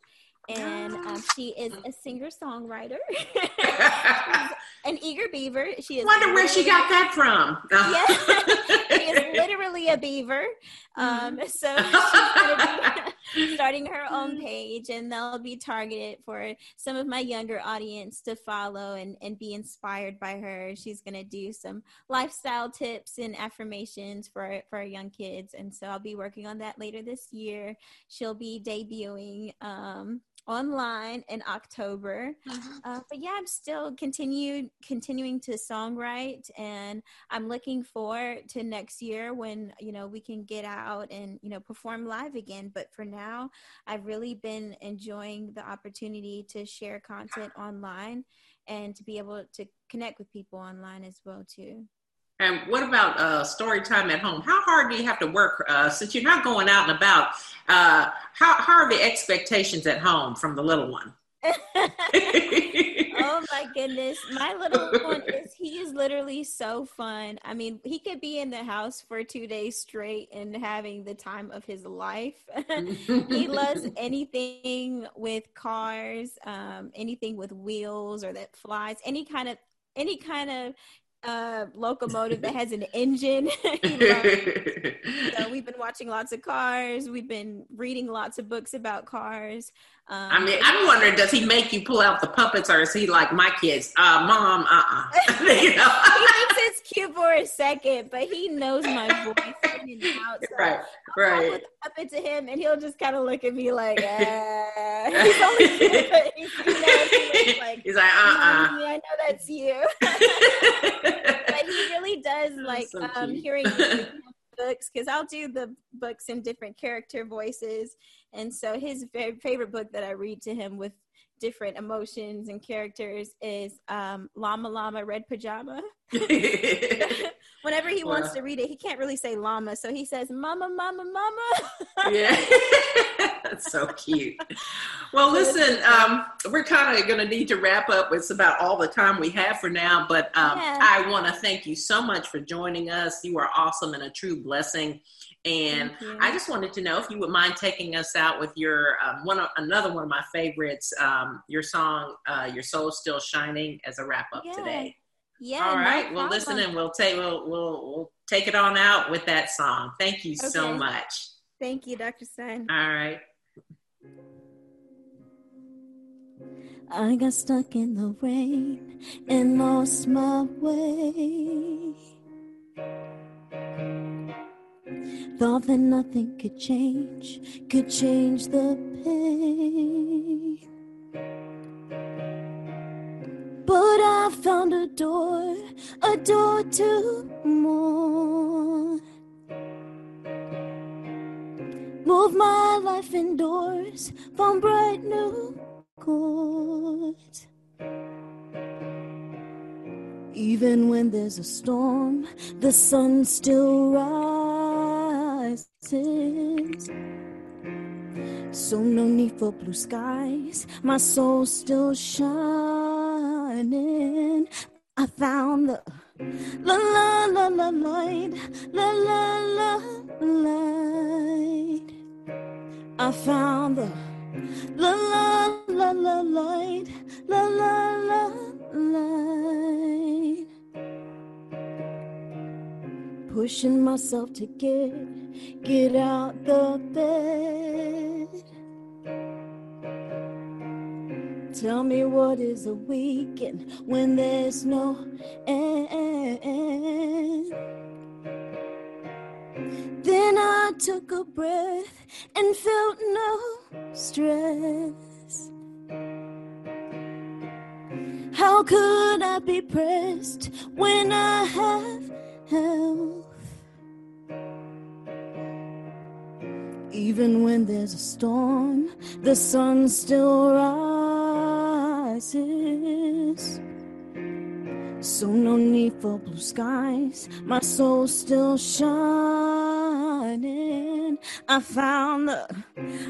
and um, [gasps] she is a singer songwriter. [laughs] [laughs] an eager beaver. She is. Wonder where she got that from. yeah, [laughs] she is literally a beaver. Um, mm-hmm. so she's be starting her own page, and they'll be targeted for some of my younger audience to follow and and be inspired by her. She's going to do some lifestyle tips and affirmations for for our young kids, and so I'll be working on that later this year. She'll be debuting. Um, online in October. Mm-hmm. Uh, but yeah, I'm still continued continuing to songwrite, and I'm looking forward to next year when you know we can get out and you know perform live again. But for now, I've really been enjoying the opportunity to share content online and to be able to connect with people online as well too. And what about uh, story time at home? How hard do you have to work uh, since you're not going out and about? Uh, how, how are the expectations at home from the little one? [laughs] oh my goodness. My little one [laughs] is, he is literally so fun. I mean, he could be in the house for two days straight and having the time of his life. [laughs] he loves anything with cars, um, anything with wheels or that flies, any kind of any kind of uh, locomotive that has an engine. [laughs] [laughs] so we've been watching lots of cars. We've been reading lots of books about cars. Um, I mean, I'm wondering, does he make you pull out the puppets, or is he like my kids? Uh, Mom, uh, uh-uh. [laughs] [laughs] you know? he thinks it's cute for a second, but he knows my voice in and out. So right, right. I'll puppet to him, and he'll just kind of look at me like, [laughs] uh. he's only cute, but he's, he knows he like, he's like, uh, uh. I know that's you. but he really does like so um, hearing books because I'll do the books in different character voices. And so his very favorite book that I read to him with different emotions and characters is um, Llama Llama Red Pajama. [laughs] [laughs] Whenever he well, wants to read it, he can't really say llama, so he says mama, mama, mama. [laughs] yeah, that's so cute. Well, listen, um, we're kind of going to need to wrap up. It's about all the time we have for now, but um, yeah. I want to thank you so much for joining us. You are awesome and a true blessing. And I just wanted to know if you would mind taking us out with your um, one another one of my favorites, um, your song uh, "Your Soul Still Shining" as a wrap up yeah. today. Yeah. All right. No well, listen, and we'll take we'll, we'll we'll take it on out with that song. Thank you okay. so much. Thank you, Dr. Stein. All right. I got stuck in the rain and lost my way. Thought that nothing could change, could change the pain. But I found a door, a door to more. Move my life indoors, found bright new chords. Even when there's a storm, the sun still rises. So no need for blue skies, my soul still shining. I found the la la la la light, la la la light. I found the la la la la light, la la la light. Pushing myself to get get out the bed. Tell me what is a weekend when there's no end. Then I took a breath and felt no stress. How could I be pressed when I have health? Even when there's a storm, the sun still rises. So no need for blue skies, my soul's still shining. I found the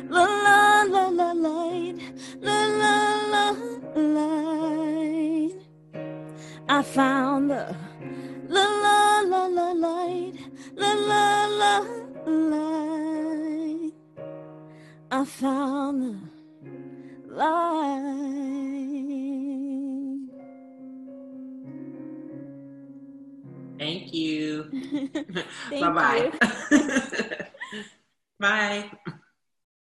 la la la la light, la la la light. I found the la la la la light, la la la light. I found the light. Thank you. [laughs] [laughs] Bye bye. Bye.